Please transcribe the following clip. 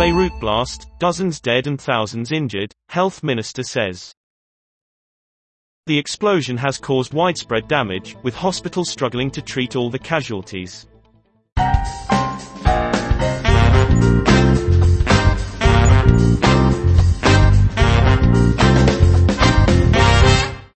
Beirut blast, dozens dead and thousands injured, health minister says. The explosion has caused widespread damage, with hospitals struggling to treat all the casualties.